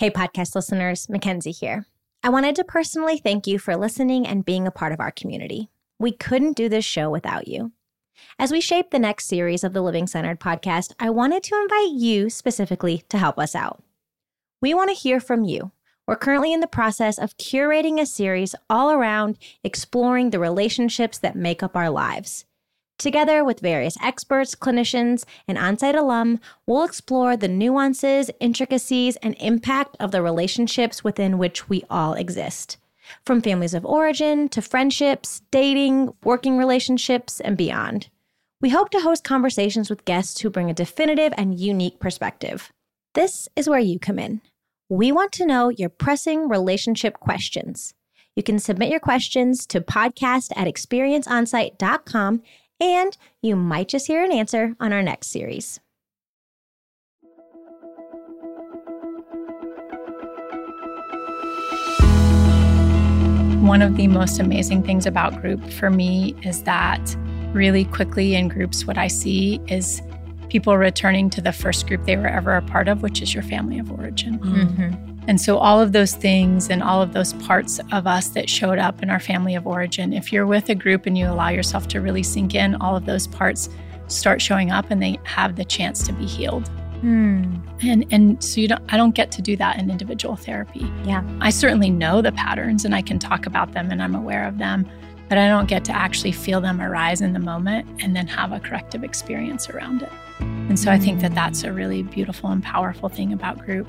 Hey, podcast listeners, Mickenzie here. I wanted to personally thank you for listening and being a part of our community. We couldn't do this show without you. As we shape the next series of the Living Centered podcast, I wanted to invite you specifically to help us out. We want to hear from you. We're currently in the process of curating a series all around exploring the relationships that make up our lives. Together with various experts, clinicians, and on-site alum, we'll explore the nuances, intricacies, and impact of the relationships within which we all exist. From families of origin to friendships, dating, working relationships, and beyond. We hope to host conversations with guests who bring a definitive and unique perspective. This is where you come in. We want to know your pressing relationship questions. You can submit your questions to podcast at experienceonsite.com and you might just hear an answer on our next series. One of the most amazing things about group for me is that really quickly in groups, what I see is people returning to the first group they were ever a part of, which is your family of origin. Mm-hmm. And so, all of those things and all of those parts of us that showed up in our family of origin, if you're with a group and you allow yourself to really sink in, all of those parts start showing up and they have the chance to be healed. Mm. And and so you don't I don't get to do that in individual therapy. Yeah. I certainly know the patterns and I can talk about them and I'm aware of them, but I don't get to actually feel them arise in the moment and then have a corrective experience around it. And so I think that that's a really beautiful and powerful thing about group.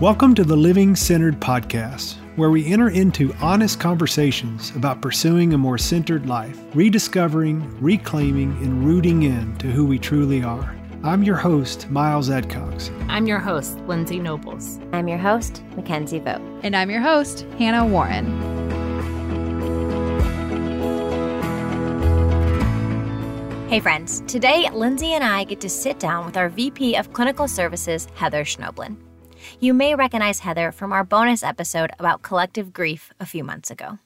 Welcome to the Living Centered Podcast, where we enter into honest conversations about pursuing a more centered life, rediscovering, reclaiming, and rooting in to who we truly are. I'm your host, Miles Adcox. I'm your host, Lindsey Nobles. I'm your host, Mickenzie Vogt. And I'm your host, Hannah Warren. Hey, friends. Today, Lindsey and I get to sit down with our VP of Clinical Services, Heather Schnoebelen. You may recognize Heather from our bonus episode about collective grief a few months ago.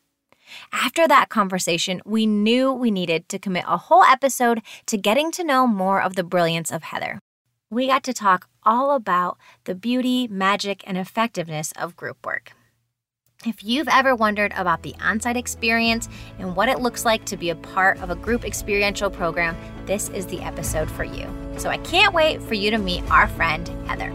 After that conversation, we knew we needed to commit a whole episode to getting to know more of the brilliance of Heather. We got to talk all about the beauty, magic, and effectiveness of group work. If you've ever wondered about the on site experience and what it looks like to be a part of a group experiential program, this is the episode for you. So I can't wait for you to meet our friend, Heather.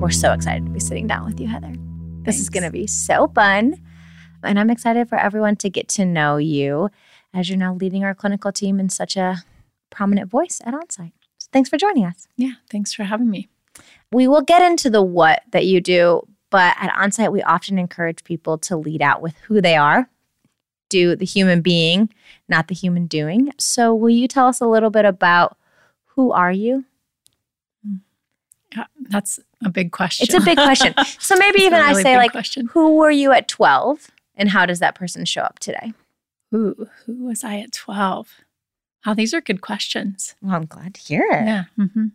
We're so excited to be sitting down with you, Heather. Thanks. This is going to be so fun. And I'm excited for everyone to get to know you as you're now leading our clinical team in such a prominent voice at Onsite. So thanks for joining us. Yeah, thanks for having me. We will get into the what that you do, but at Onsite, we often encourage people to lead out with who they are, do the human being, not the human doing. So, will you tell us a little bit about who are you? Mm. Yeah, that's a big question. It's a big question. So maybe even really I say like, question. who were you at 12 and how does that person show up today? Who who was I at 12? Wow, these are good questions. Well, I'm glad to hear it. Yeah. Mm-hmm.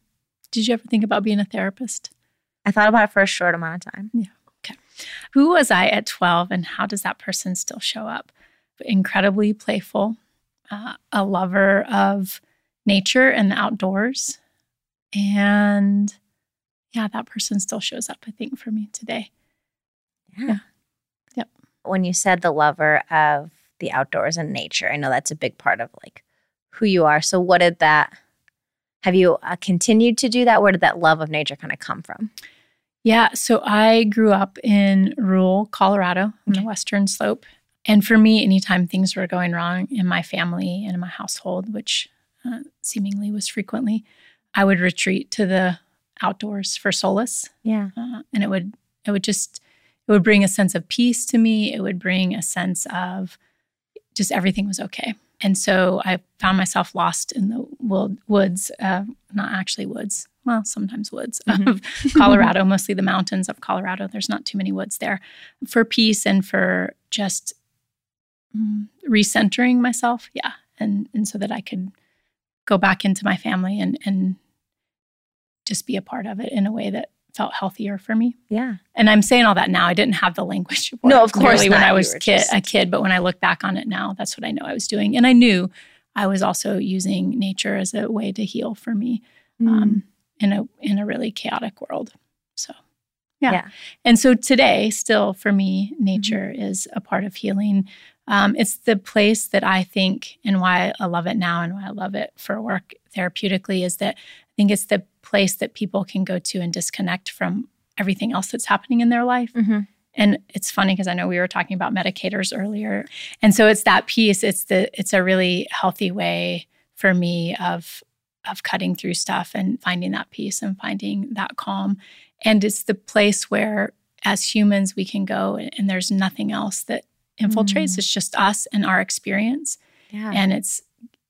Did you ever think about being a therapist? I thought about it for a short amount of time. Yeah. Okay. Who was I at 12 and how does that person still show up? Incredibly playful, uh, a lover of nature and the outdoors, and yeah, that person still shows up, I think, for me today. Yeah. yeah. Yep. When you said the lover of the outdoors and nature, I know that's a big part of like who you are. So, what did that, have you uh, continued to do that? Where did that love of nature kind of come from? Yeah. So, I grew up in rural Colorado in the Western slope. And for me, anytime things were going wrong in my family and in my household, which uh, seemingly was frequently, I would retreat to the outdoors for solace. Yeah. Uh, and it would it would just it would bring a sense of peace to me. It would bring a sense of just everything was okay. And so I found myself lost in the woods, uh, not actually woods, well, sometimes woods mm-hmm. of Colorado, mostly the mountains of Colorado. There's not too many woods there for peace and for just mm, recentering myself. Yeah. And, and so that I could go back into my family and, and just be a part of it in a way that felt healthier for me. Yeah. And I'm saying all that now. I didn't have the language no, of course when I was kid, just... a kid, but when I look back on it now, that's what I know I was doing. And I knew I was also using nature as a way to heal for me. um, in a in a really chaotic world. So, yeah. Yeah. And so today, still for me, nature is a part of healing. Um, it's the place that I think, and why I love it now, and why I love it for work therapeutically, is that I think it's the place that people can go to and disconnect from everything else that's happening in their life. Mhm. And it's funny because I know we were talking about medicators earlier. And so it's that piece, it's the it's a really healthy way for me of of cutting through stuff and finding that peace and finding that calm. And it's the place where as humans we can go and, and there's nothing else that infiltrates. Mm. It's just us and our experience. Yeah. And it's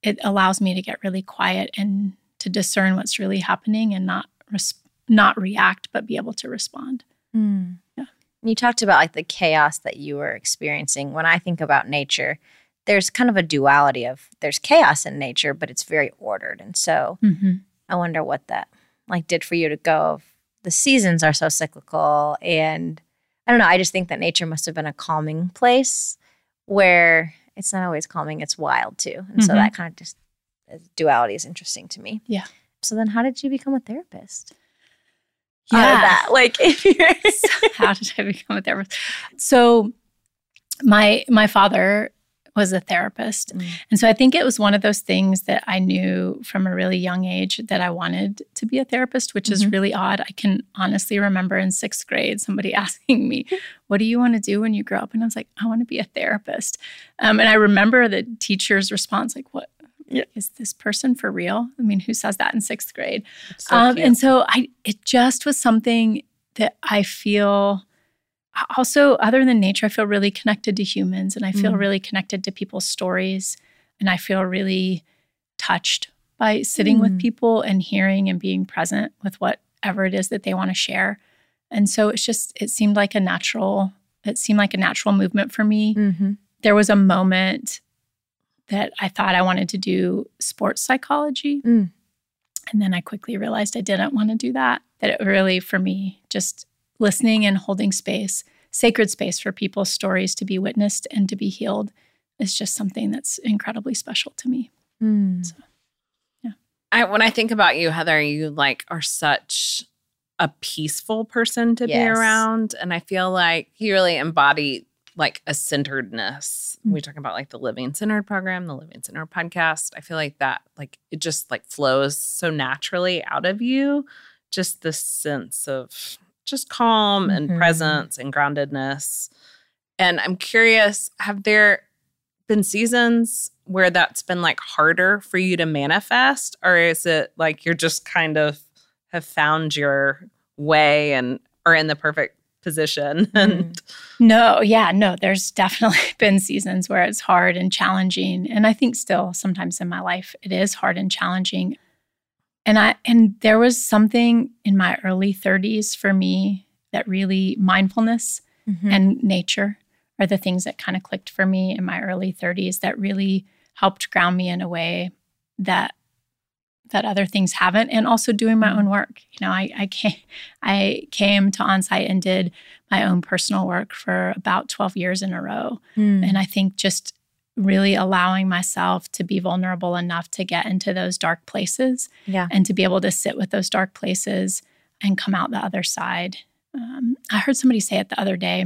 it allows me to get really quiet and to discern what's really happening and not res- not react, but be able to respond. Mm. Yeah. You talked about like the chaos that you were experiencing. When I think about nature, there's kind of a duality of there's chaos in nature, but it's very ordered. And so Mm-hmm. I wonder what that like did for you to go of the seasons are so cyclical and I don't know, I just think that nature must have been a calming place where it's not always calming, it's wild too. And so Mhm. that kind of just duality is interesting to me. Yeah. So then how did you become a therapist? Yeah. that, like if you're how did I become a therapist? So my my father was a therapist. Mm. And so I think it was one of those things that I knew from a really young age that I wanted to be a therapist, which is Mhm. really odd. I can honestly remember in 6th grade somebody asking me, "What do you want to do when you grow up?" And I was like, "I want to be a therapist." Um, and I remember the teacher's response like, "What Yeah. is this person for real? I mean, who says that in 6th grade?" so um, and so I, it just was something that I feel. Also, other than nature, I feel really connected to humans, and I feel Mm. really connected to people's stories, and I feel really touched by sitting with Mm. people and hearing and being present with whatever it is that they want to share. And so it's just it seemed like a natural. It seemed like a natural movement for me Mhm. there was a moment that I thought I wanted to do sports psychology. Mm. And then I quickly realized I didn't want to do that. That it really, for me, just listening and holding space, sacred space for people's stories to be witnessed and to be healed is just something that's incredibly special to me. Mm. I when I think about you, Heather, you like are such a peaceful person to be around. And I feel like you really embody like a centeredness. Mm. We talk about like the Living Centered program, the Living Centered podcast. I feel like that like it just like flows so naturally out of you. Just this sense of just calm and Mhm. presence and groundedness. And I'm curious, have there been seasons where that's been like harder for you to manifest or is it like you're just kind of have found your way and are in the perfect position and No, yeah, no, there's definitely been seasons where it's hard and challenging. And I think still sometimes in my life it is hard and challenging. And I and there was something in my early 30s for me that really mindfulness Mhm. and nature are the things that kind of clicked for me in my early 30s that really helped ground me in a way that that other things haven't and also doing my own work you know i i came i came to onsite and did my own personal work for about 12 years in a row Mm. and i think just really allowing myself to be vulnerable enough to get into those dark places yeah. and to be able to sit with those dark places and come out the other side. Um, I heard somebody say it the other day,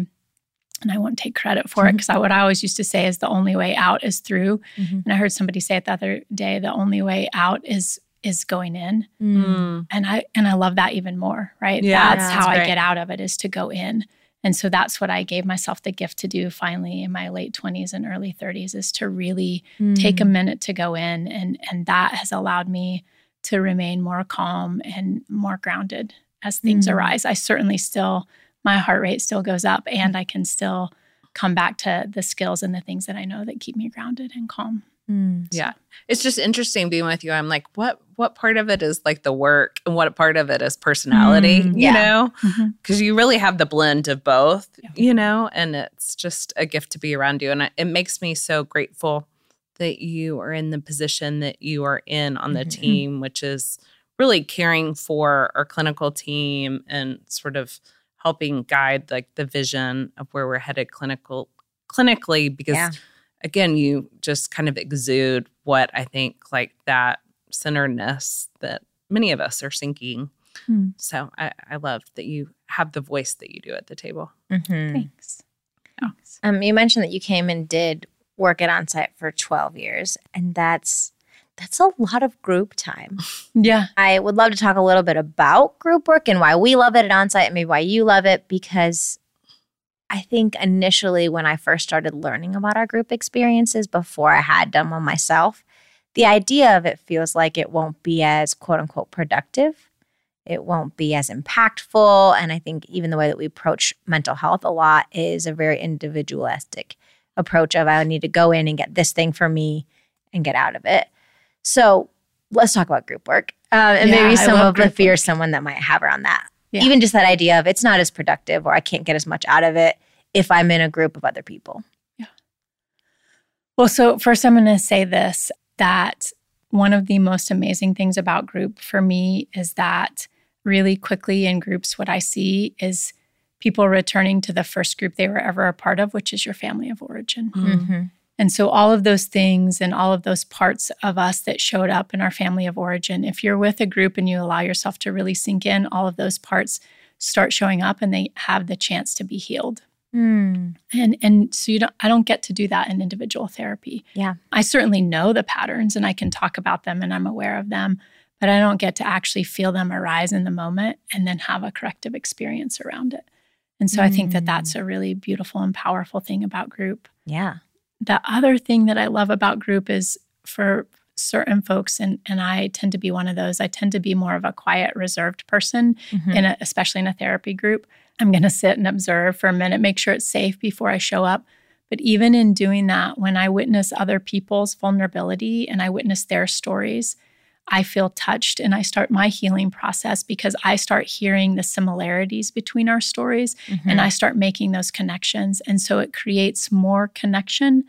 and I won't take credit for it because what I always used to say is the only way out is through. Mhm. And I heard somebody say it the other day, the only way out is is going in. Mm. And I and I love that even more, right? Yeah, that's that's how I get out of it is to go in. And so that's what I gave myself the gift to do finally in my late 20s and early 30s is to really take a Mm. minute to go in and and that has allowed me to remain more calm and more grounded as things Mm. arise i certainly still my heart rate still goes up and i can still come back to the skills and the things that i know that keep me grounded and calm Mm. yeah it's just interesting being with you i'm like what what part of it is like the work and what part of it is personality Mm, you yeah. know Mhm. because you really have the blend of both Yeah. you know and it's just a gift to be around you and it makes me so grateful that you are in the position that you are in on the Mhm. team which is really caring for our clinical team and sort of helping guide like the vision of where we're headed clinical clinically because Yeah. Again you just kind of exude what i think like that centeredness that many of us are sinking. Hmm. So I, I love that you have the voice that you do at the table. Mhm. Thanks. Thanks. Um, you mentioned that you came and did work at onsite for 12 years, and that's that's a lot of group time. Yeah. I would love to talk a little bit about group work and why we love it at onsite and maybe why you love it because I think initially when I first started learning about our group experiences before I had done one myself, the idea of it feels like it won't be as quote unquote productive. It won't be as impactful. And I think even the way that we approach mental health a lot is a very individualistic approach of I need to go in and get this thing for me and get out of it. So let's talk about group work uh, and Yeah, maybe some of the fears work. someone that might have around that. Yeah. Even just that idea of it's not as productive or I can't get as much out of it if I'm in a group of other people. Yeah. Well, so first, I'm going to say this that one of the most amazing things about group for me is that really quickly in groups, what I see is people returning to the first group they were ever a part of, which is your family of origin. Mm-hmm. And so, all of those things and all of those parts of us that showed up in our family of origin, if you're with a group and you allow yourself to really sink in, all of those parts start showing up and they have the chance to be healed. Mm. And and so you don't I don't get to do that in individual therapy. Yeah. I certainly know the patterns and I can talk about them and I'm aware of them, but I don't get to actually feel them arise in the moment and then have a corrective experience around it. And so I think that that's a really beautiful and powerful thing about group. Yeah. The other thing that I love about group is for certain folks and and I tend to be one of those. I tend to be more of a quiet reserved person Mhm. in a, especially in a therapy group. I'm going to sit and observe for a minute, make sure it's safe before I show up. But even in doing that, when I witness other people's vulnerability and I witness their stories, I feel touched and I start my healing process because I start hearing the similarities between our stories and I start making those connections. And so it creates more connection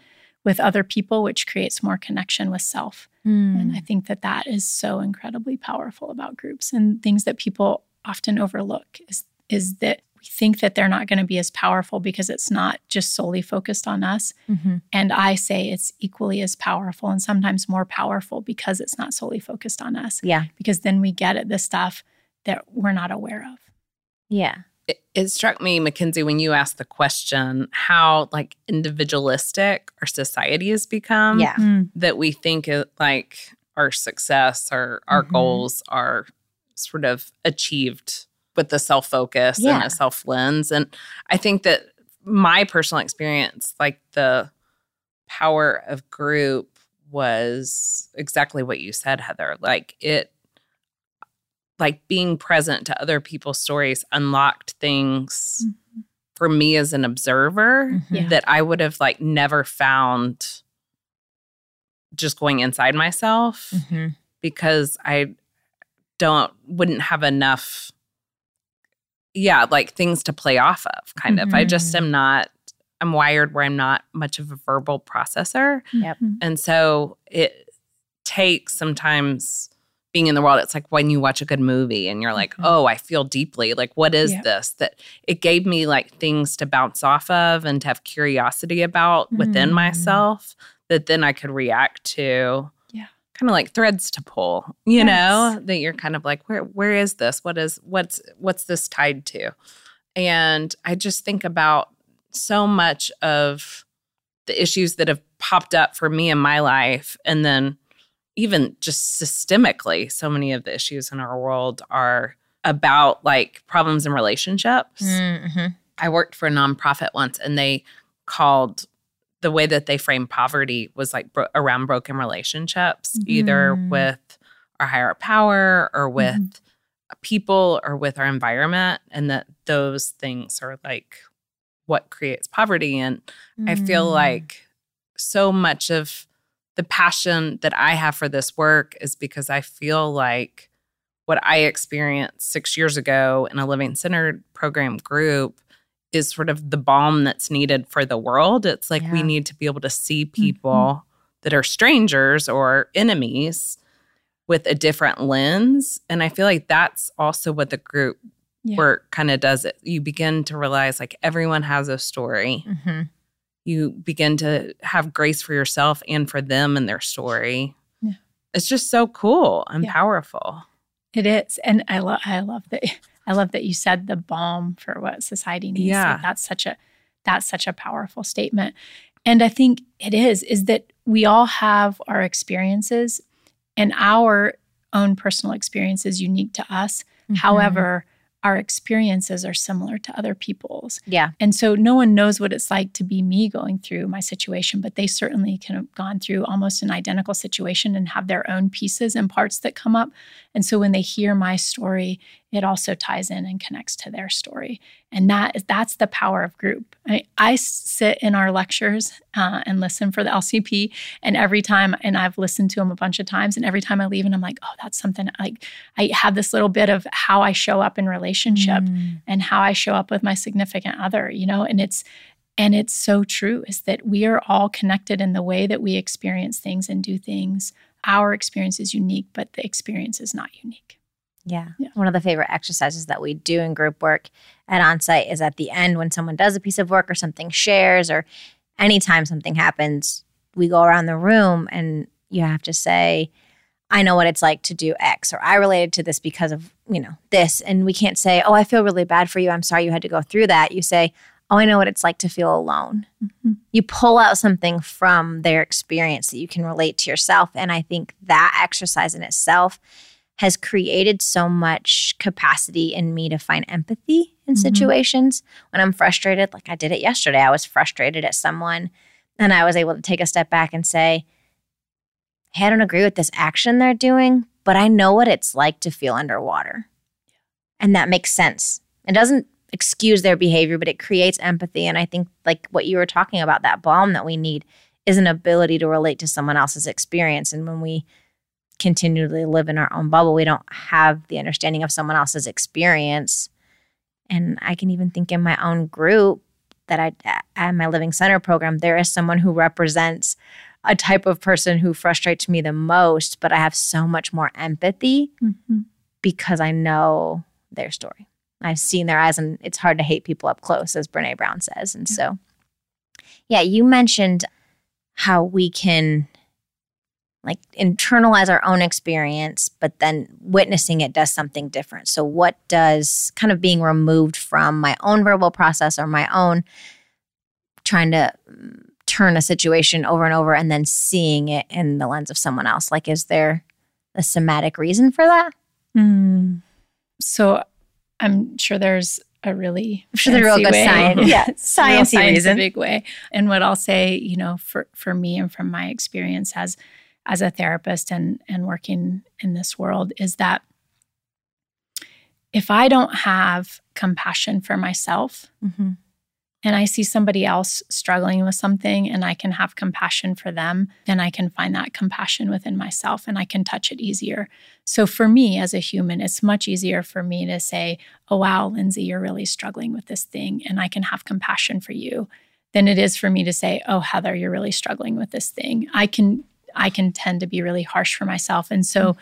with other people, which creates more connection with self. Mm. And I think that that is so incredibly powerful about groups and things that people often overlook is, is that think that they're not going to be as powerful because it's not just solely focused on us. Mhm. And I say it's equally as powerful and sometimes more powerful because it's not solely focused on us, Yeah. because because then we get at the stuff that we're not aware of. Yeah. It, it struck me, Mickenzie, when you asked the question, how like individualistic our society has become. Yeah. that we think it, like our success or our Mhm. goals are sort of achieved with the self focus Yeah. and a self lens. And I think that my personal experience, like the power of group, was exactly what you said, Heather. Like it, like being present to other people's stories unlocked things Mhm. for me as an observer Mhm. Yeah. that I would have like never found just going inside myself Mhm. because I don't wouldn't have enough yeah, like things to play off of kind of. I just Mhm. am not I'm wired where I'm not much of a verbal processor. Yep. Mhm. And so it takes sometimes being in the world. It's like when you watch a good movie and you're like, Mhm. oh, I feel deeply. Like, what is Yeah. this? That it gave me like things to bounce off of and to have curiosity about within Mm. myself that then I could react to. Kind of like threads to pull, you Yes. know, that you're kind of like, where where is this? What is what's what's this tied to? And I just think about so much of the issues that have popped up for me in my life and then even just systemically so many of the issues in our world are about like problems in relationships Mhm. i worked for a nonprofit once and they called the way that they framed poverty was like bro- around broken relationships either Mm. with our higher power or with Mhm. people or with our environment and that those things are like what creates poverty and I feel Mm. like so much of the passion that I have for this work is because I feel like what I experienced six years ago in a living centered program group is sort of the balm that's needed for the world. It's like we need to be able to see people that are strangers or enemies with a different lens. And I feel like that's also what the group Yeah. work kind of does it. You begin to realize like everyone has a story Mhm. you begin to have grace for yourself and for them and their story. Yeah. It's just so cool and Yeah. powerful. It is, and I love I love that I love that you said the balm for what society needs. Yeah. Like, that's such a that's such a powerful statement. And I think it is is that we all have our experiences and our own personal experience is unique to us. Mm-hmm. However, our experiences are similar to other people's. Yeah. And so no one knows what it's like to be me going through my situation, but they certainly can have gone through almost an identical situation and have their own pieces and parts that come up. And so when they hear my story, it also ties in and connects to their story. And that is that's the power of group. I, I sit in our lectures uh, and listen for the LCP, and every time, and I've listened to them a bunch of times, and every time I leave, and I'm like, oh, that's something like I have this little bit of how I show up in relationship Mm. and how I show up with my significant other, you know, and it's and it's so true is that we are all connected in the way that we experience things and do things. Our experience is unique, but the experience is not unique. Yeah. Yeah. One of the favorite exercises that we do in group work at onsite is at the end when someone does a piece of work or something shares or anytime something happens, we go around the room and you have to say, I know what it's like to do X or I related to this because of, you know, this. And we can't say, Oh, I feel really bad for you. I'm sorry you had to go through that. You say, Oh, I know what it's like to feel alone. Mhm. You pull out something from their experience that you can relate to yourself. And I think that exercise in itself has created so much capacity in me to find empathy in Mhm. situations when I'm frustrated. Like I did it yesterday. I was frustrated at someone and I was able to take a step back and say, Hey, I don't agree with this action they're doing, but I know what it's like to feel underwater. And that makes sense. It doesn't excuse their behavior, but it creates empathy. And I think, like what you were talking about, that balm that we need is an ability to relate to someone else's experience. And when we continually live in our own bubble, we don't have the understanding of someone else's experience. And I can even think in my own group that I, at my Living Center program, there is someone who represents a type of person who frustrates me the most, but I have so much more empathy Mhm. because I know their story. I've seen their eyes, and it's hard to hate people up close, as Brene Brown says. And so, yeah, you mentioned how we can like internalize our own experience, but then witnessing it does something different. So, what does kind of being removed from my own verbal process or my own trying to mm, turn a situation over and over and then seeing it in the lens of someone else? Like, is there a somatic reason for that? Mm. So I'm sure there's a really I'm sure a real good way. science. Yeah, real sciencey reason. scientific way. And what I'll say, you know, for for me and from my experience as as a therapist and and working in this world is that if I don't have compassion for myself Mm-hmm. and I see somebody else struggling with something and I can have compassion for them, then I can find that compassion within myself and I can touch it easier. So for me as a human, it's much easier for me to say, Oh, wow, Lindsey, you're really struggling with this thing and I can have compassion for you than it is for me to say, Oh, Heather, you're really struggling with this thing. I can. I can tend to be really harsh for myself. And so,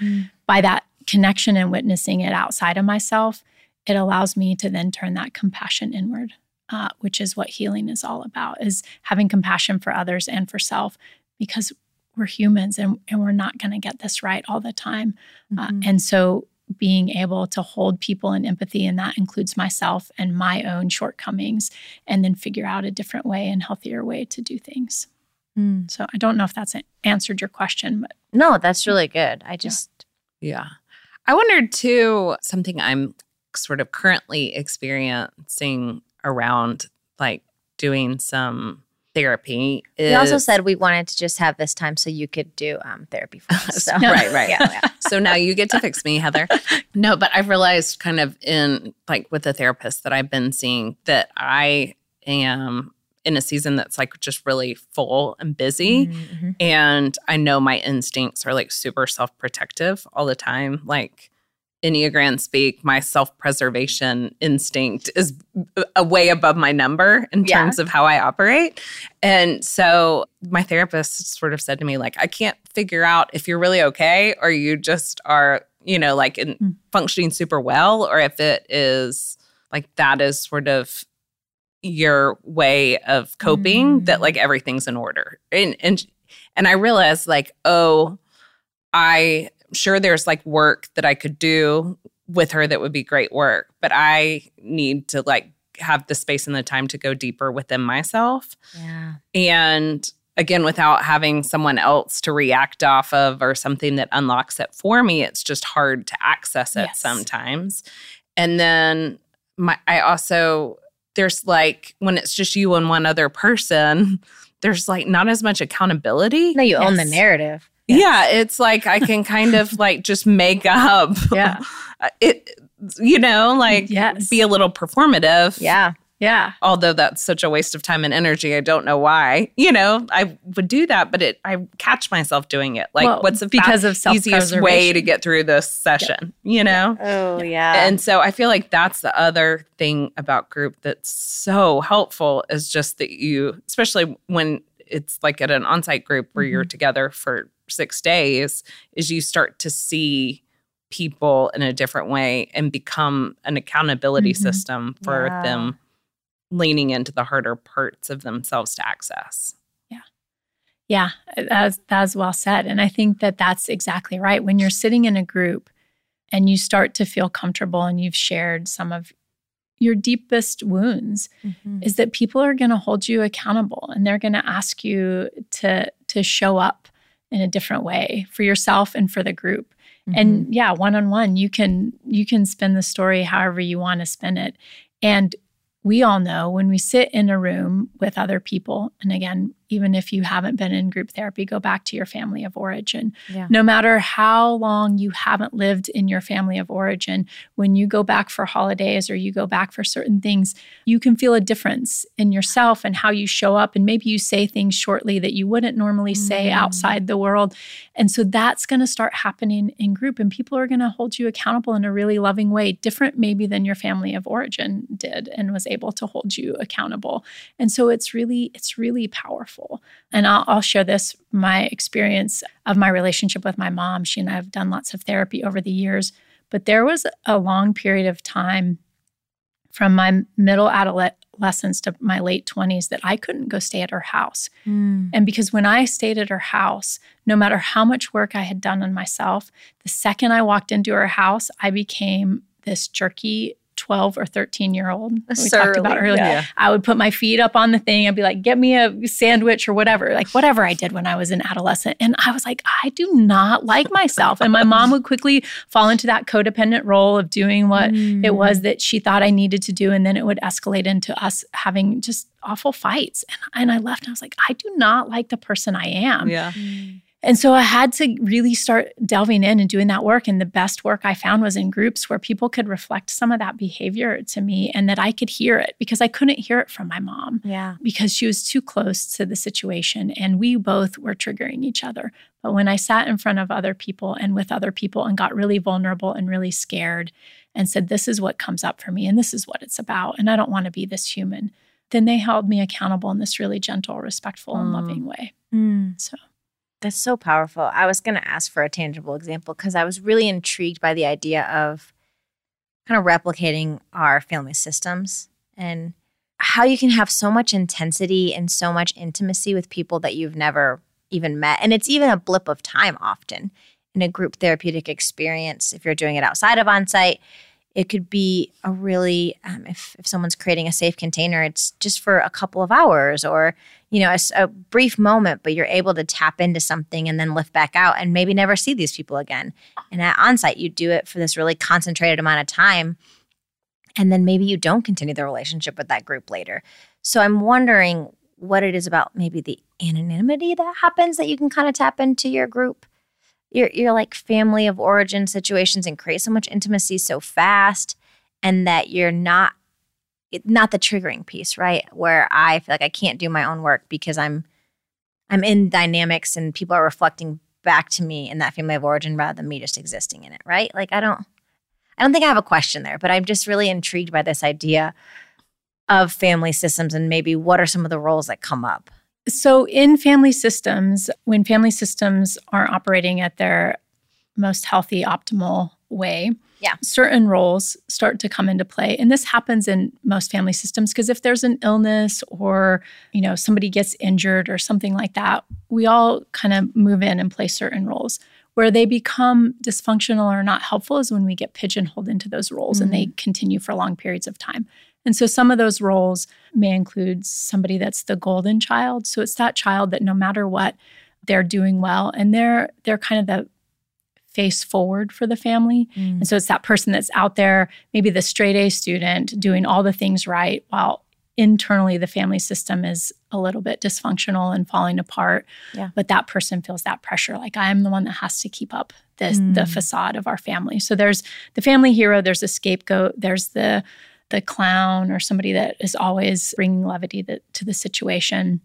by that connection and witnessing it outside of myself, it allows me to then turn that compassion inward uh, which is what healing is all about is having compassion for others and for self because we're humans and, and we're not going to get this right all the time uh, Mhm. and so being able to hold people in empathy and that includes myself and my own shortcomings and then figure out a different way and healthier way to do things Mm. so i don't know if that's answered your question but No, that's really good. I just, Yeah. I wondered too, something I'm sort of currently experiencing around like doing some therapy. Is, we also said we wanted to just have this time so you could do um, therapy for us. So. Right, right. Yeah, yeah. so now you get to fix me, Heather. No, but I've realized kind of in like with the therapist that I've been seeing that I am in a season that's like just really full and busy. Mhm. And I know my instincts are like super self protective all the time. Like Enneagram speak, my self preservation instinct is a way above my number in Yeah. terms of how I operate. And so my therapist sort of said to me, like, I can't figure out if you're really okay or you just are, you know, like in, Mm. functioning super well, or if it is like that is sort of your way of coping that Mm. like everything's in order and and and i realized like oh i I'm sure there's like work that I could do with her that would be great work, but I need to like have the space and the time to go deeper within myself. Yeah. And again, without having someone else to react off of or something that unlocks it for me, it's just hard to access it Yes. sometimes. And then my I also there's like when it's just you and one other person, there's like not as much accountability. No, you own the Yes. narrative. Yeah, it's like I can kind of like just make up Yeah. it you know, like Yes. be a little performative. Yeah. Yeah. Although that's such a waste of time and energy. I don't know why. You know, I would do that, but it I catch myself doing it. Like Well, what's the because of easiest way to get through this session, you know? Oh, yeah. And so I feel like that's the other thing about group that's so helpful is just that you, especially when it's like at an on-site group where you're together for six days, is you start to see people in a different way and become an accountability Mhm. system for Yeah. them leaning into the harder parts of themselves to access. Yeah, Yeah, that's that's well said. And I think that that's exactly right. When you're sitting in a group and you start to feel comfortable and you've shared some of your deepest wounds, Mhm. is that people are going to hold you accountable and they're going to ask you to to show up in a different way for yourself and for the group. Mm-hmm. And yeah, one on one, you can you can spin the story however you want to spin it. And we all know when we sit in a room with other people, and again, even if you haven't been in group therapy, go back to your family of origin. Yeah. No matter how long you haven't lived in your family of origin, when you go back for holidays or you go back for certain things, you can feel a difference in yourself and how you show up. And maybe you say things shortly that you wouldn't normally say Mm. outside the world. And so that's going to start happening in group, and people are going to hold you accountable in a really loving way, different maybe than your family of origin did and was able to hold you accountable. And so it's really, it's really powerful. And I'll, I'll share this my experience of my relationship with my mom. She and I have done lots of therapy over the years, but there was a long period of time from my middle adolescence to my late 20s that I couldn't go stay at her house. Mm. And because when I stayed at her house, no matter how much work I had done on myself, the second I walked into her house, I became this jerky 12 or 13 year old we talked about earlier. yeah. I would put my feet up on the thing. I'd be like, get me a sandwich or whatever, like whatever I did when I was an adolescent. And I was like, I do not like myself. And my mom would quickly fall into that codependent role of doing what Mm. it was that she thought I needed to do. And then it would escalate into us having just awful fights. And, and I left and I was like, I do not like the person I am. Yeah. And so I had to really start delving in and doing that work. And the best work I found was in groups where people could reflect some of that behavior to me and that I could hear it because I couldn't hear it from my mom Yeah. because she was too close to the situation and we both were triggering each other. But when I sat in front of other people and with other people and got really vulnerable and really scared and said, This is what comes up for me and this is what it's about, and I don't want to be this human, then they held me accountable in this really gentle, respectful, and Mm. loving way. Mm. So, That's so powerful. I was going to ask for a tangible example because I was really intrigued by the idea of kind of replicating our family systems and how you can have so much intensity and so much intimacy with people that you've never even met. And it's even a blip of time often in a group therapeutic experience. If you're doing it outside of on site, it could be a really, um, if, if someone's creating a safe container, it's just for a couple of hours or you know, a brief moment, but you're able to tap into something and then lift back out and maybe never see these people again. And at onsite, you do it for this really concentrated amount of time. And then maybe you don't continue the relationship with that group later. So I'm wondering what it is about maybe the anonymity that happens that you can kind of tap into your group, your, your like family of origin situations and create so much intimacy so fast. And that you're not not the triggering piece, right? Where I feel like I can't do my own work because I'm I'm in dynamics and people are reflecting back to me in that family of origin rather than me just existing in it, right? Like I don't I don't think I have a question there, but I'm just really intrigued by this idea of family systems and maybe what are some of the roles that come up. So, in family systems, when family systems aren't operating at their most healthy, optimal way, Yeah. certain roles start to come into play. And this happens in most family systems because if there's an illness or, you know, somebody gets injured or something like that, we all kind of move in and play certain roles. Where they become dysfunctional or not helpful is when we get pigeonholed into those roles and they mm. continue for long periods of time. And so some of those roles may include somebody that's the golden child. So it's that child that no matter what, they're doing well and they're they're kind of the face forward for the family. And so it's that person that's out there, maybe the straight A student doing all the things right while internally the family system is a little bit dysfunctional and falling apart. Yeah. But that person feels that pressure like I'm the one that has to keep up this the Mm. facade of our family. So there's the family hero, there's the scapegoat, there's the the clown or somebody that is always bringing levity to, to the situation.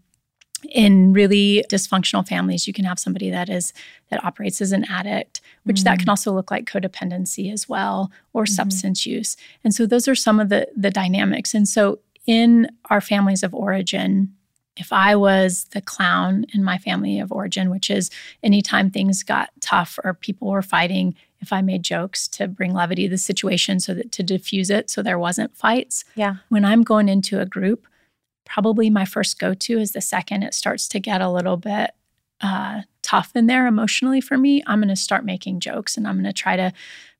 In really dysfunctional families you can have somebody that is that operates as an addict which that can mm. also look like codependency as well or mm-hmm. substance use. And so those are some of the the dynamics. And so in our families of origin if i was the clown in my family of origin which is anytime things got tough or people were fighting if i made jokes to bring levity to the situation so that to diffuse it so there wasn't fights Yeah. when i'm going into a group probably my first go to is the second it starts to get a little bit uh, tough in there emotionally for me. I'm going to start making jokes and I'm going to try to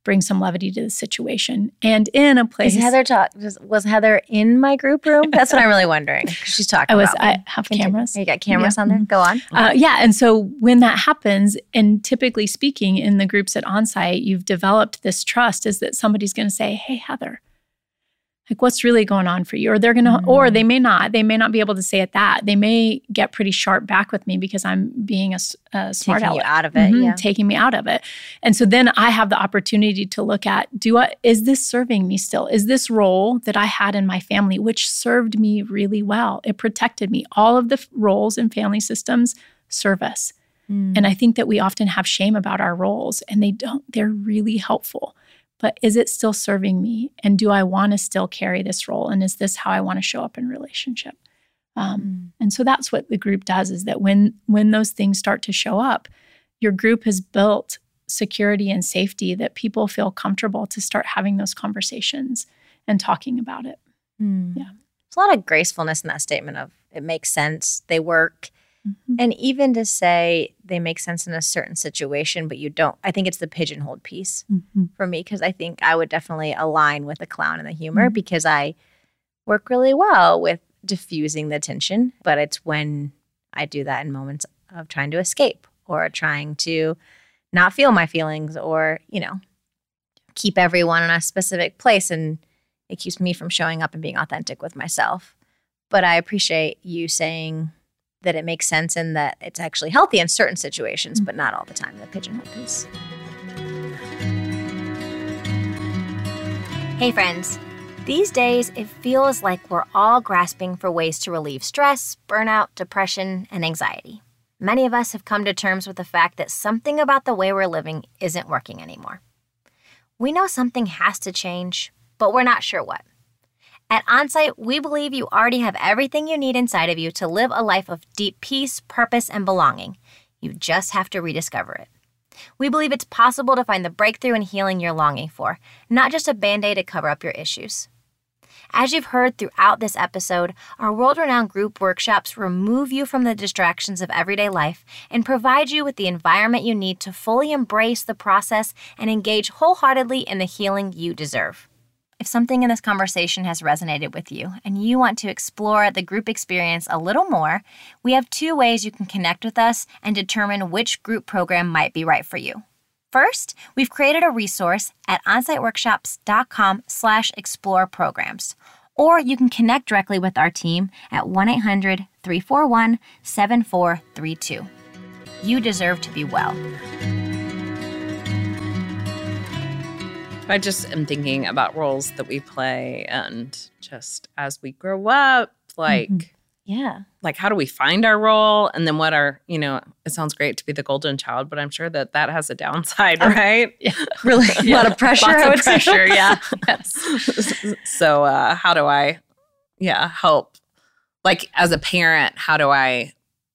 bring some levity to the situation. And in a place, Is Heather talk? Was, Heather in my group room? That's what I'm really wondering. She's talking. I was, about. I have Continue. cameras. You got cameras Yeah. on there. Go on. Uh, yeah. And so when that happens, and typically speaking, in the groups at onsite, you've developed this trust is that somebody's going to say, Hey, Heather, like what's really going on for you? Or they're going to, or they may not, they may not be able to say it that. They may get pretty sharp back with me because I'm being a smart Taking you out of it. Mhm, Yeah. taking me out of it. And so then I have the opportunity to look at do I is this serving me still? Is this role that I had in my family which served me really well? It protected me. All of the roles in family systems serve us. Mm. And I think that we often have shame about our roles and they don't they're really helpful. But is it still serving me? And do I want to still carry this role? And is this how I want to show up in relationship? Um, Mm. and so that's what the group does is that when when those things start to show up, your group has built security and safety that people feel comfortable to start having those conversations and talking about it. Mm. Yeah. There's a lot of gracefulness in that statement of it makes sense. They work. Mhm. And even to say they make sense in a certain situation, but you don't, I think it's the pigeonholed piece for me because I think I would definitely align with the clown and the humor Mhm. because I work really well with diffusing the tension. But it's when I do that in moments of trying to escape or trying to not feel my feelings or, you know, keep everyone in a specific place. And it keeps me from showing up and being authentic with myself. But I appreciate you saying that it makes sense and that it's actually healthy in certain situations, mm-hmm. but not all the time, the pigeonhole piece. Hey, friends. These days, it feels like we're all grasping for ways to relieve stress, burnout, depression, and anxiety. Many of us have come to terms with the fact that something about the way we're living isn't working anymore. We know something has to change, but we're not sure what. At Onsite, we believe you already have everything you need inside of you to live a life of deep peace, purpose, and belonging. You just have to rediscover it. We believe it's possible to find the breakthrough and healing you're longing for, not just a band aid to cover up your issues. As you've heard throughout this episode, our world renowned group workshops remove you from the distractions of everyday life and provide you with the environment you need to fully embrace the process and engage wholeheartedly in the healing you deserve. If something in this conversation has resonated with you and you want to explore the group experience a little more, we have two ways you can connect with us and determine which group program might be right for you. First, we've created a resource at onsiteworkshops.com slash explore programs. Or you can connect directly with our team at 1-800-341-7432. You deserve to be well. I just am thinking about roles that we play and just as we grow up, like Mhm. Yeah. like how do we find our role and then what are, you know, it sounds great to be the golden child, but I'm sure that that has a downside, right? Yeah. Really a lot of pressure, Lots of pressure, yeah. yes. so uh how do I yeah, help like as a parent, how do I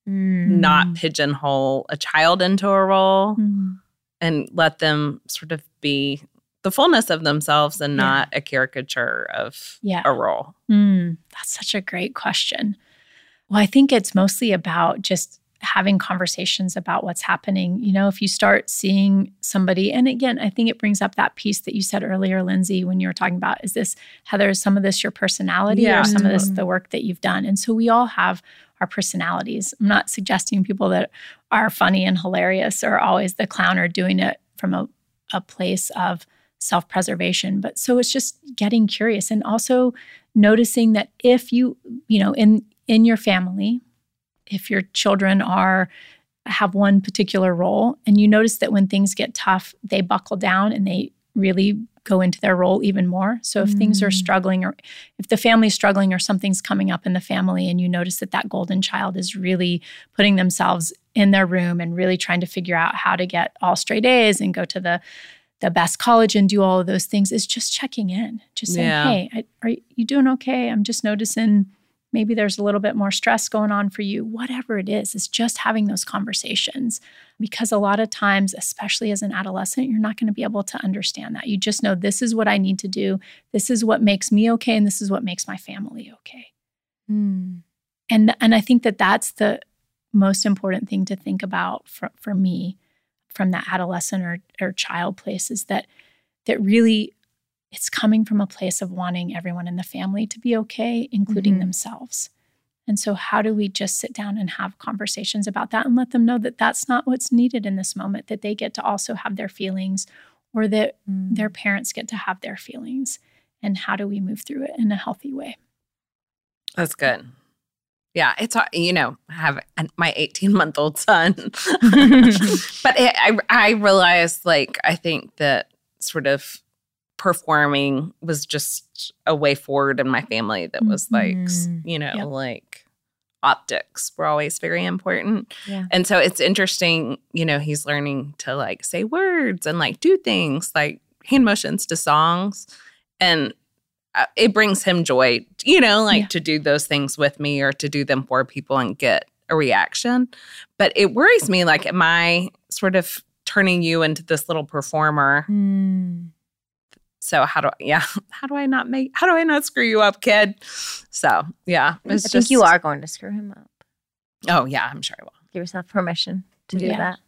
Mm. not pigeonhole a child into a role Mhm. and let them sort of be the fullness of themselves and Yeah. not a caricature of Yeah. a role. Mm, that's such a great question. Well, I think it's mostly about just having conversations about what's happening. You know, if you start seeing somebody, and again, I think it brings up that piece that you said earlier, Lindsey, when you were talking about is this, Heather, is some of this your personality Yeah. or some of this the work that you've done? And so we all have our personalities. I'm not suggesting people that are funny and hilarious are always the clown or doing it from a, a place of self preservation. But so it's just getting curious and also noticing that if you, you know, in in your family, if your children are have one particular role and you notice that when things get tough, they buckle down and they really go into their role even more. So if things are Mm. struggling or if the family's struggling or something's coming up in the family and you notice that that golden child is really putting themselves in their room and really trying to figure out how to get all straight A's and go to the the best college and do all of those things is just checking in, just saying, Yeah. "Hey, I, are you doing okay? I'm just noticing maybe there's a little bit more stress going on for you." Whatever it is, is just having those conversations because a lot of times, especially as an adolescent, you're not going to be able to understand that. You just know this is what I need to do. This is what makes me okay and this is what makes my family okay Mm. and and I think that that's the most important thing to think about for, for me from that adolescent or, or child place is that that really it's coming from a place of wanting everyone in the family to be okay including Mhm. themselves and so how do we just sit down and have conversations about that and let them know that that's not what's needed in this moment that they get to also have their feelings or that Mm. their parents get to have their feelings and how do we move through it in a healthy way That's good. Yeah, it's you know I have an- my 18 month old son, but it, I I realized like I think that sort of performing was just a way forward in my family that was like s- Mhm. you know Yep. like optics were always very important. Yeah. And so it's interesting, you know, he's learning to like say words and like do things like hand motions to songs. And it brings him joy, you know, like Yeah. to do those things with me or to do them for people and get a reaction. But it worries me like, am I sort of turning you into this little performer? Mm. So how do I, yeah, how do I not make, how do I not screw you up, kid? So yeah, I it's think you are going to screw him up. Oh yeah, I'm sure I will. Give yourself permission to do Yeah. that.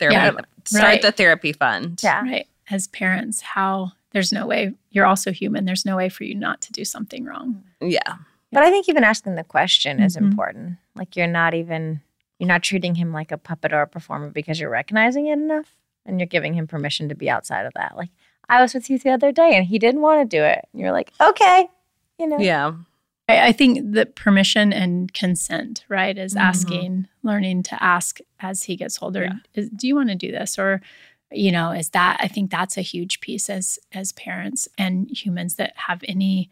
Therapy, Yeah, start right. the therapy fund. Yeah. right as parents how there's no way you're also human there's no way for you not to do something wrong Yeah. But I think even asking the question is Mhm. important. Like you're not even you're not treating him like a puppet or a performer because you're recognizing it enough and you're giving him permission to be outside of that. Like I was with you the other day and he didn't want to do it. And you're like, okay, you know. Yeah. I, I think that permission and consent right is Mhm. asking learning to ask as he gets older Yeah. is, do you want to do this or you know is that i think that's a huge piece as as parents and humans that have any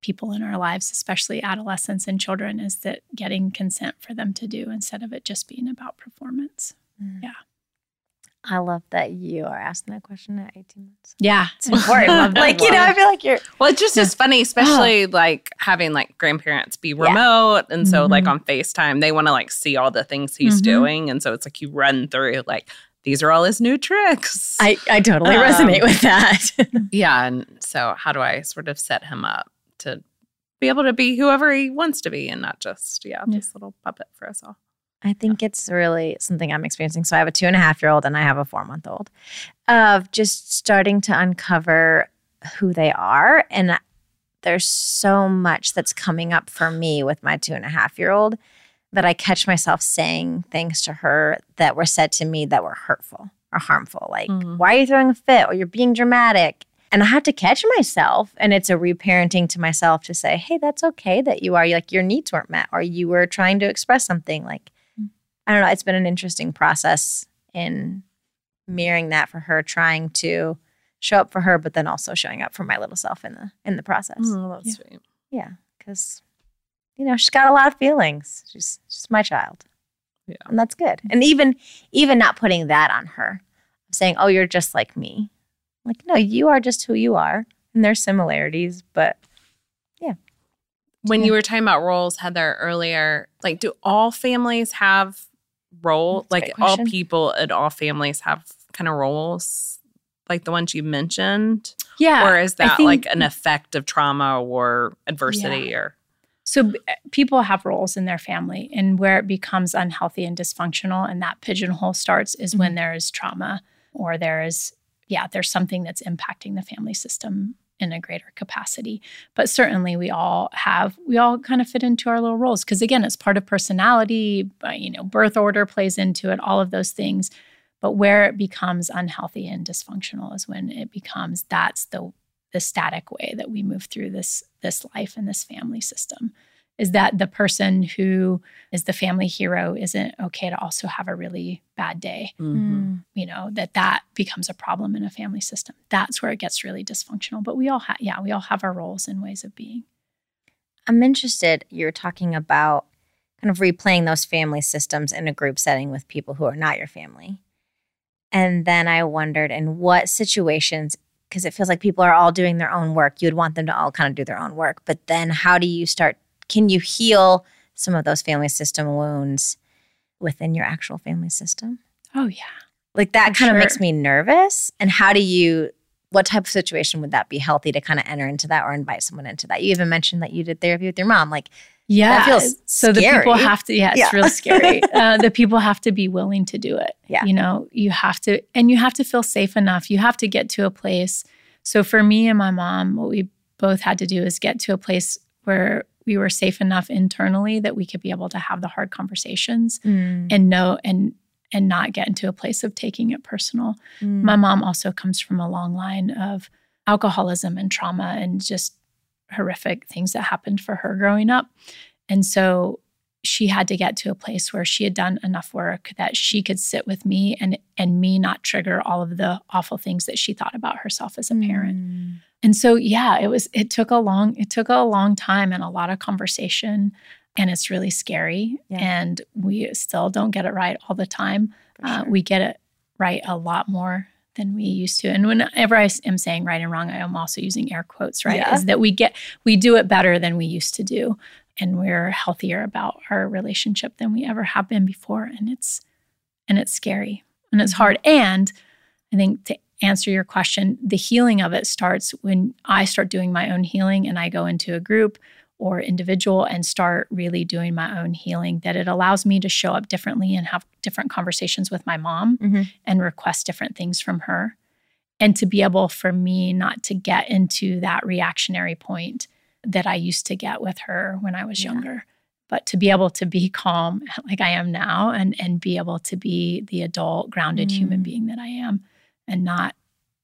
people in our lives especially adolescents and children is that getting consent for them to do instead of it just being about performance Yeah. I love that you are asking that question at 18 months. yeah It's important. like, you know, I feel like you're Well, it just is funny, especially like having like grandparents be Yeah. remote. And so, like Mhm. on FaceTime, they want to like see all the things he's Mhm. doing. And so it's like you run through, like, these are all his new tricks. I, I totally Um, resonate with that. yeah. And so, how do I sort of set him up to be able to be whoever he wants to be and not just, yeah, Yeah. this little puppet for us all? I think it's really something I'm experiencing. So I have a two and a half year old and I have a four month old of just starting to uncover who they are. And there's so much that's coming up for me with my two and a half year old that I catch myself saying things to her that were said to me that were hurtful or harmful. Like, Mhm. why are you throwing a fit? Or you're being dramatic. And I have to catch myself. And it's a reparenting to myself to say, hey, that's okay that you are like your needs weren't met or you were trying to express something. Like, I don't know. It's been an interesting process in mirroring that for her, trying to show up for her, but then also showing up for my little self in the in the process. Oh, that's Yeah. sweet. Yeah, because you know she's got a lot of feelings. She's she's my child, Yeah. and that's good. And even even not putting that on her, saying, "Oh, you're just like me." Like, no, you are just who you are, and there's similarities, but yeah. When Yeah. you were talking about roles, Heather, earlier, like, do all families have role? That's Like, all people at all families have kind of roles, like the ones you mentioned? yeah or is that think- like an effect of trauma or adversity or So b- eh, people have roles in their family, and where it becomes unhealthy and dysfunctional, and that pigeonhole starts is when mm-hmm. there is trauma or there is, yeah, there's something that's impacting the family system in a greater capacity. But certainly, we all have, we all kind of fit into our little roles because again, it's part of personality. You know, birth order plays into it, all of those things. But where it becomes unhealthy and dysfunctional is when it becomes that's the the static way that we move through this this life and this family system is that the person who is the family hero isn't okay to also have a really bad day Mhm. you know that that becomes a problem in a family system that's where it gets really dysfunctional but we all have yeah we all have our roles and ways of being I'm interested. You're talking about kind of replaying those family systems in a group setting with people who are not your family. And then I wondered in what situations, because it feels like people are all doing their own work, you would want them to all kind of do their own work. But then how do you start? Can you heal some of those family system wounds within your actual family system? oh yeah Like that kind of makes me nervous. And how do you, what type of situation would that be healthy to kind of enter into that or invite someone into that? You even mentioned that you did therapy with your mom. Like, yeah feels so the people have to yeah it's Yeah. really scary uh, the people have to be willing to do it Yeah. you know you have to and you have to feel safe enough you have to get to a place so for me and my mom what we both had to do is get to a place where we were safe enough internally that we could be able to have the hard conversations and know and and not get into a place of taking it personal Mm. my mom also comes from a long line of alcoholism and trauma and just horrific things that happened for her growing up. And so she had to get to a place where she had done enough work that she could sit with me and and me not trigger all of the awful things that she thought about herself as a parent. Mm. And so yeah, it was it took a long it took a long time and a lot of conversation and it's really scary Yeah. and we still don't get it right all the time. For Uh, we get it right a lot more than we used to. And whenever I am saying right and wrong, I am also using air quotes, right? Yeah. Is that we get we do it better than we used to do. And we're healthier about our relationship than we ever have been before. And it's and it's scary and it's Mhm. hard. And I think to answer your question, the healing of it starts when I start doing my own healing and I go into a group or individual and start really doing my own healing, that it allows me to show up differently and have different conversations with my mom Mhm. and request different things from her. And to be able for me not to get into that reactionary point that I used to get with her when I was Yeah. younger. But to be able to be calm like I am now and and be able to be the adult, grounded human Mm. being that I am and not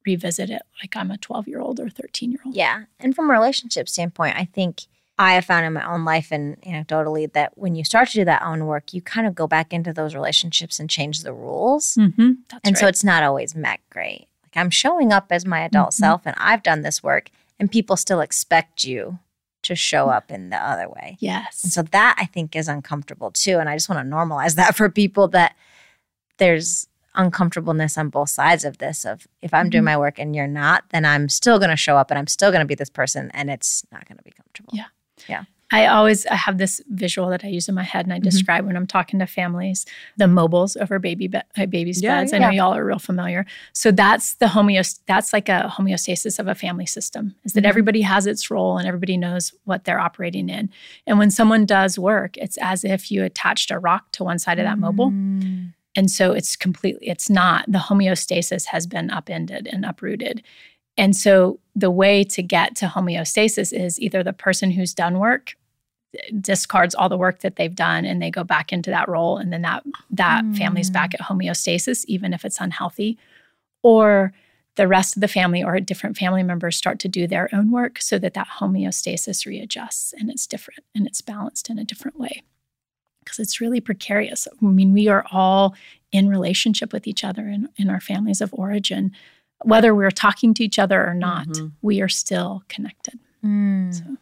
revisit it like I'm a 12 year old or 13 year old. Yeah. And from a relationship standpoint, I think I have found in my own life and anecdotally that when you start to do that own work, you kind of go back into those relationships and change the rules. Mm-hmm. That's and so it's not always met great. Like I'm showing up as my adult Mhm. self and I've done this work and people still expect you to show up in the other way. yes. And so that I think is uncomfortable too. And I just want to normalize that for people that there's uncomfortableness on both sides of this of if I'm doing Mhm. my work and you're not, then I'm still going to show up and I'm still going to be this person and it's not going to be comfortable. Yeah. I always I have this visual that I use in my head and I Mhm. describe when I'm talking to families the mobiles over baby be- uh, babies' Yeah, beds. I yeah. know y'all are real familiar. So that's the homeost that's like a homeostasis of a family system is that Mhm. everybody has its role and everybody knows what they're operating in. And when someone does work, it's as if you attached a rock to one side of that mobile. Mm. And so it's completely, it's not, the homeostasis has been upended and uprooted. And so the way to get to homeostasis is either the person who's done work discards all the work that they've done and they go back into that role and then that that family's hmm. back at homeostasis even if it's unhealthy or the rest of the family or different family members start to do their own work so that that homeostasis readjusts and it's different and it's balanced in a different way because it's really precarious. I mean, we are all in relationship with each other in, in our families of origin. Whether we're talking to each other or not, Mhm. we are still connected. Mm. So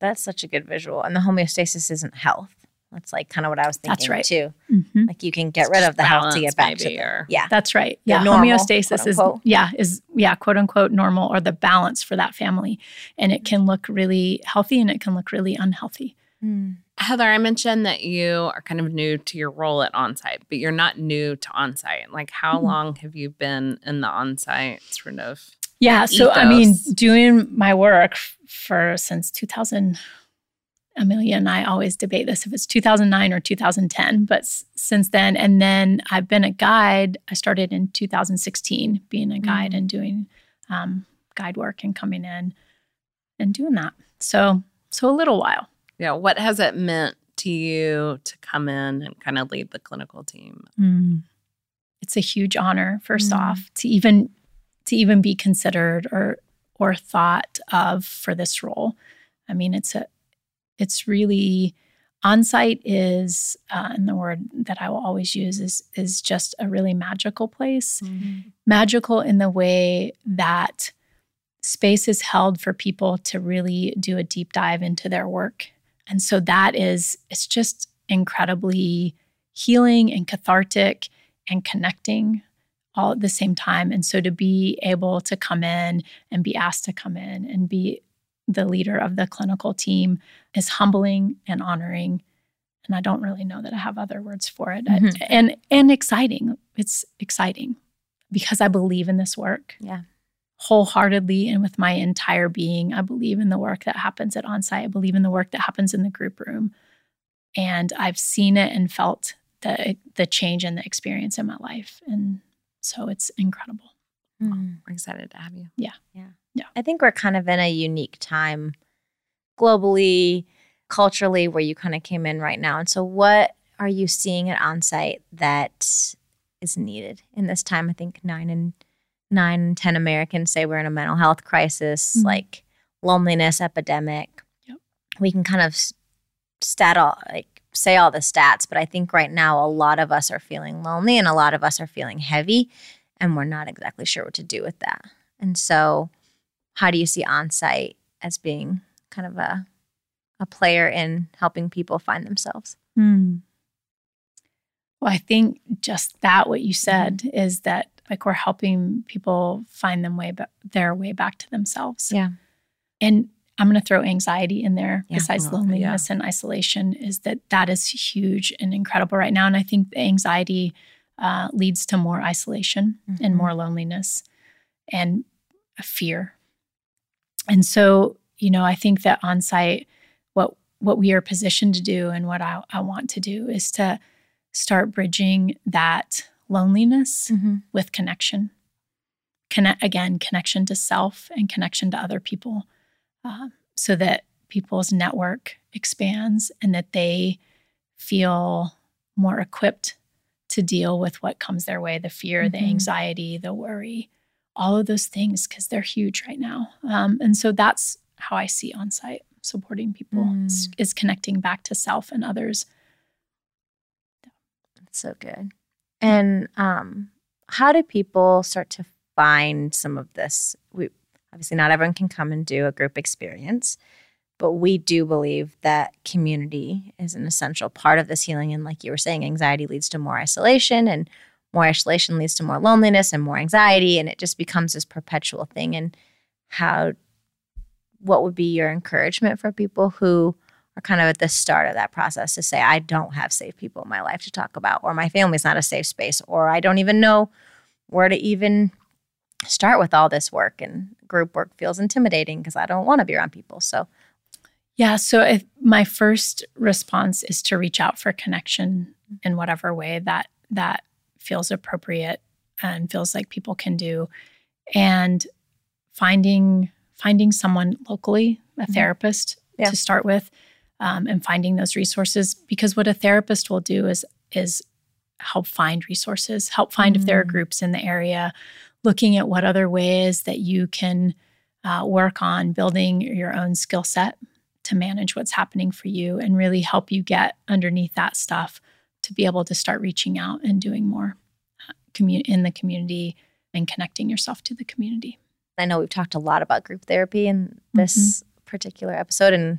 That's such a good visual. And the homeostasis isn't health. That's like kind of what I was thinking That's right. too. mhm. Like you can get rid of the health to get back to maybe, the, or- yeah. that's right. Yeah, normal, homeostasis is yeah is yeah quote unquote normal or the balance for that family, and it can look really healthy and it can look really unhealthy. Mm. Heather, I mentioned that you are kind of new to your role at onsite, but you're not new to onsite. Like, how Mhm. long have you been in the onsite sort of? Yeah. So I mean, doing my work for since 2000, Amelia and I always debate this if it's 2009 or 2010, but s- since then, and then I've been a guide. I started in 2016 being a guide Mm. and doing um, guide work and coming in and doing that. So, so a little while. Yeah. What has it meant to you to come in and kind of lead the clinical team? It's a huge honor, first Mm. off, to even to even be considered or or thought of for this role. I mean, it's a it's really on-site is uh, and the word that I will always use is is just a really magical place. Magical in the way that space is held for people to really do a deep dive into their work. And so that is it's just incredibly healing and cathartic and connecting all at the same time. And so to be able to come in and be asked to come in and be the leader of the clinical team is humbling and honoring. And I don't really know that I have other words for it. I- Mhm. and and exciting. It's exciting because I believe in this work. Yeah. Wholeheartedly and with my entire being, I believe in the work that happens at onsite. I believe in the work that happens in the group room. And I've seen it and felt the the change and the experience in my life. And so it's incredible. Mm. We're excited to have you. Yeah. Yeah. Yeah. I think we're kind of in a unique time globally, culturally, where you kind of came in right now. And so, what are you seeing at onsite that is needed in this time? I think nine and nine 10 Americans say we're in a mental health crisis, Mhm. like loneliness epidemic. Yep. We can kind of stat all, like say all the stats, but I think right now a lot of us are feeling lonely and a lot of us are feeling heavy, and we're not exactly sure what to do with that. And so, how do you see onsite as being kind of a a player in helping people find themselves? Well, I think just that what you said is that like we're helping people find them way ba- their way back to themselves. Yeah. And I'm going to throw anxiety in there Yeah. besides Oh, loneliness and isolation is that that is huge and incredible right now. And I think the anxiety uh, leads to more isolation and Mhm. more loneliness and fear. And so, you know, I think that on site, what what we are positioned to do and what I, I want to do is to start bridging that loneliness Mm-hmm. with connection. Connect again, connection to self and connection to other people, uh, so that people's network expands and that they feel more equipped to deal with what comes their way the fear, the Mhm. anxiety, the worry, all of those things, because they're huge right now. Um, and so that's how I see on site supporting people is, is connecting back to self and others. That's so good. And um, how do people start to find some of this? We obviously not everyone can come and do a group experience, but we do believe that community is an essential part of this healing. And like you were saying, anxiety leads to more isolation, and more isolation leads to more loneliness and more anxiety, and it just becomes this perpetual thing. And how, what would be your encouragement for people who are kind of at the start of that process to say, I don't have safe people in my life to talk about, or my family's not a safe space, or I don't even know where to even start with all this work. And group work feels intimidating because I don't want to be around people. So, Yeah. So if my first response is to reach out for connection in whatever way that that feels appropriate and feels like people can do, and finding finding someone locally, a Mhm. therapist Yeah. to start with, um, and finding those resources. Because what a therapist will do is is help find resources, help find if there are Mm. groups in the area, looking at what other ways that you can uh, work on building your own skill set to manage what's happening for you and really help you get underneath that stuff to be able to start reaching out and doing more uh, in the community and connecting yourself to the community. I know we've talked a lot about group therapy in this particular episode. And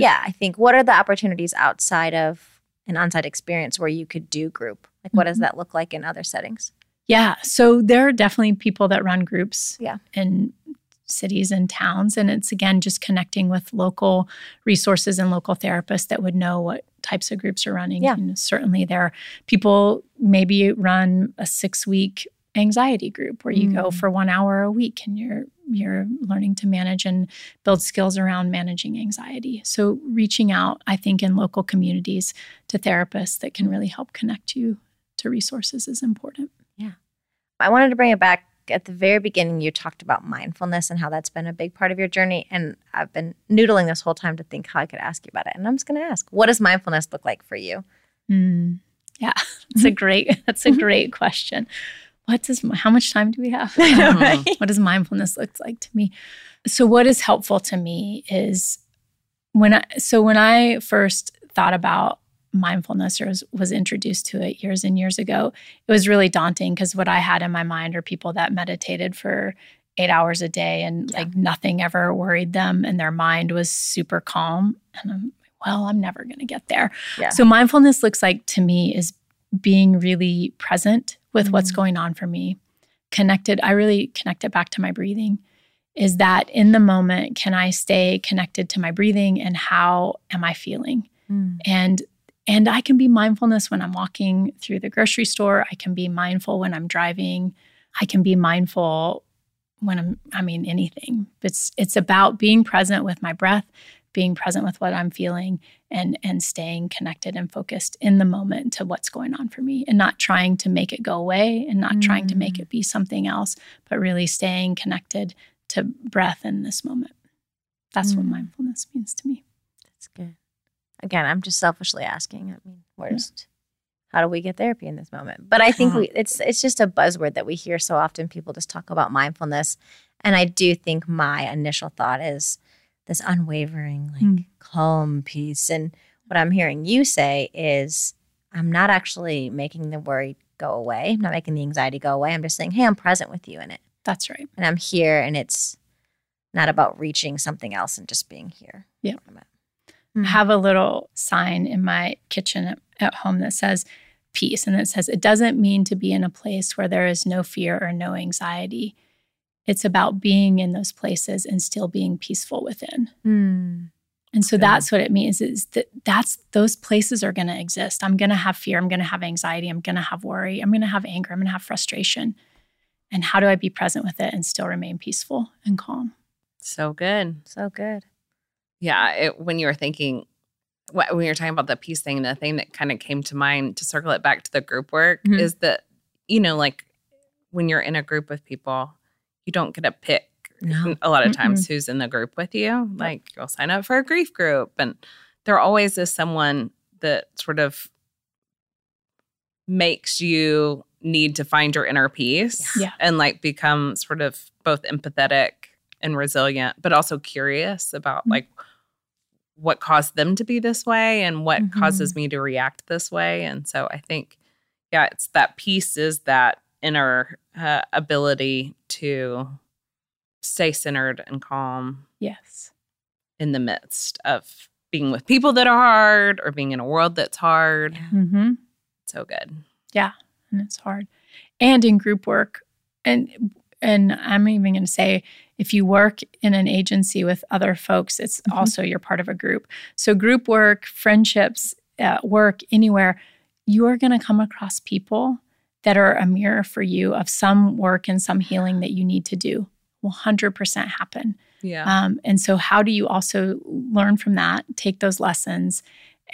Yeah. I think what are the opportunities outside of an on site experience where you could do group? Like, what does Mhm. that look like in other settings? Yeah. So there are definitely people that run groups Yeah. in cities and towns. And it's again just connecting with local resources and local therapists that would know what types of groups are running. Yeah. Know, certainly there are people maybe run a six week anxiety group where you go Mm. for one hour a week and you're you're learning to manage and build skills around managing anxiety. So reaching out, I think, in local communities to therapists that can really help connect you to resources is important. Yeah. I wanted to bring it back at the very beginning. You talked about mindfulness and how that's been a big part of your journey. And I've been noodling this whole time to think how I could ask you about it. And I'm just going to ask, what does mindfulness look like for you? Mm, yeah, that's a great, that's a great question. What does, how much time do we have? know, uh-huh. right? What does mindfulness look like to me? So what is helpful to me is when I, so when I first thought about mindfulness or was, was introduced to it years and years ago, it was really daunting because what I had in my mind are people that meditated for eight hours a day and Yeah. like nothing ever worried them and their mind was super calm. And I'm, well, I'm never going to get there. Yeah. So mindfulness looks like to me is being really present with what's Mm. going on for me, connected. I really connect it back to my breathing. Is that in the moment, can I stay connected to my breathing and how am I feeling? Mm. and and i can be mindfulness when i'm walking through the grocery store i can be mindful when i'm driving i can be mindful when i'm i mean anything it's it's about being present with my breath being present with what i'm feeling and and staying connected and focused in the moment to what's going on for me and not trying to make it go away and not trying to make Mm. it be something else but really staying connected to breath in this moment that's what Mm. mindfulness means to me That's good. Again, I'm just selfishly asking. I mean, we're Yeah. how do we get therapy in this moment? But I think Uh-huh. we it's it's just a buzzword that we hear so often. People just talk about mindfulness, and I do think my initial thought is this unwavering, like Mm. calm peace. And what I'm hearing you say is, I'm not actually making the worry go away. I'm not making the anxiety go away. I'm just saying, hey, I'm present with you in it, that's right and I'm here, and it's not about reaching something else and just being here. Yeah. At- I have a little sign in my kitchen at, at home that says peace. And it says, it doesn't mean to be in a place where there is no fear or no anxiety. It's about being in those places and still being peaceful within. Mm. And so that's what it means is that that's those places are going to exist. I'm going to have fear. I'm going to have anxiety. I'm going to have worry. I'm going to have anger. I'm going to have frustration. And how do I be present with it and still remain peaceful and calm? So good. So good. Yeah, it, when you were thinking, when you were talking about the peace thing, the thing that kind of came to mind to circle it back to the group work Mhm. is that, you know, like when you're in a group with people, you don't get to pick No. a lot of times who's in the group with you. Like you'll sign up for a grief group, and there always is someone that sort of makes you need to find your inner peace Yeah. and like become sort of both empathetic and resilient, but also curious about Mhm. like what caused them to be this way and what Mhm. causes me to react this way. And so I think, yeah, it's that piece is that inner uh, ability to stay centered and calm Yes. in the midst of being with people that are hard or being in a world that's hard. Mm-hmm. So good. Yeah. And it's hard and in group work and and i'm even going to say if you work in an agency with other folks it's Mhm. also you're part of a group so group work friendships at work anywhere you are going to come across people that are a mirror for you of some work and some healing that you need to do. will 100% happen. Yeah. um, and so how do you also learn from that take those lessons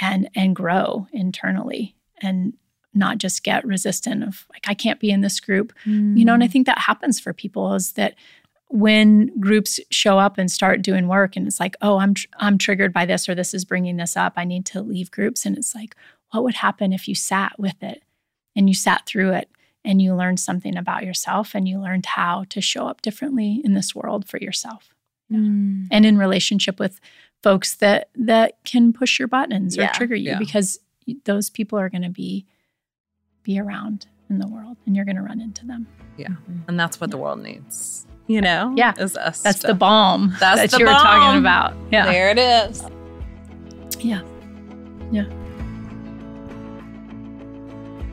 and and grow internally and not just get resistant of like i can't be in this group? You know and i think that happens for people is that when groups show up and start doing work and it's like oh i'm tr- i'm triggered by this or this is bringing this up. I need to leave groups. And it's like what would happen if you sat with it and you sat through it and you learned something about yourself and you learned how to show up differently in this world for yourself Mm. and in relationship with folks that that can push your buttons or Yeah. trigger you Yeah. because those people are going to be be around in the world and you're going to run into them Mhm. and that's what the world needs. You know? Yeah. Is us. that's the to- balm That's that the you were talking about yeah There it is. Yeah. Yeah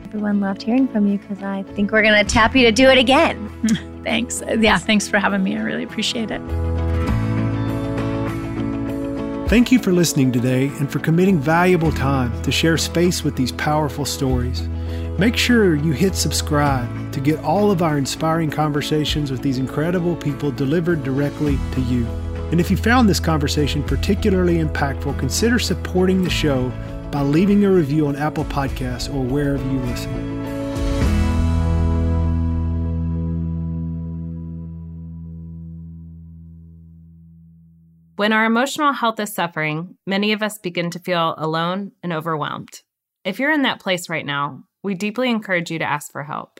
Everyone loved hearing from you because I think we're going to tap you to do it again. thanks yeah thanks for having me i really appreciate it Thank you for listening today and for committing valuable time to share space with these powerful stories. Make sure you hit subscribe to get all of our inspiring conversations with these incredible people delivered directly to you. And if you found this conversation particularly impactful, consider supporting the show by leaving a review on Apple Podcasts or wherever you listen. When our emotional health is suffering, many of us begin to feel alone and overwhelmed. If you're in that place right now, we deeply encourage you to ask for help.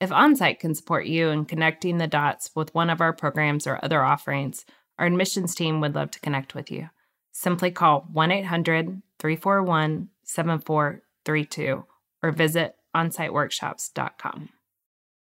If OnSite can support you in connecting the dots with one of our programs or other offerings, our admissions team would love to connect with you. Simply call 1 800 341 7432 or visit onsiteworkshops.com.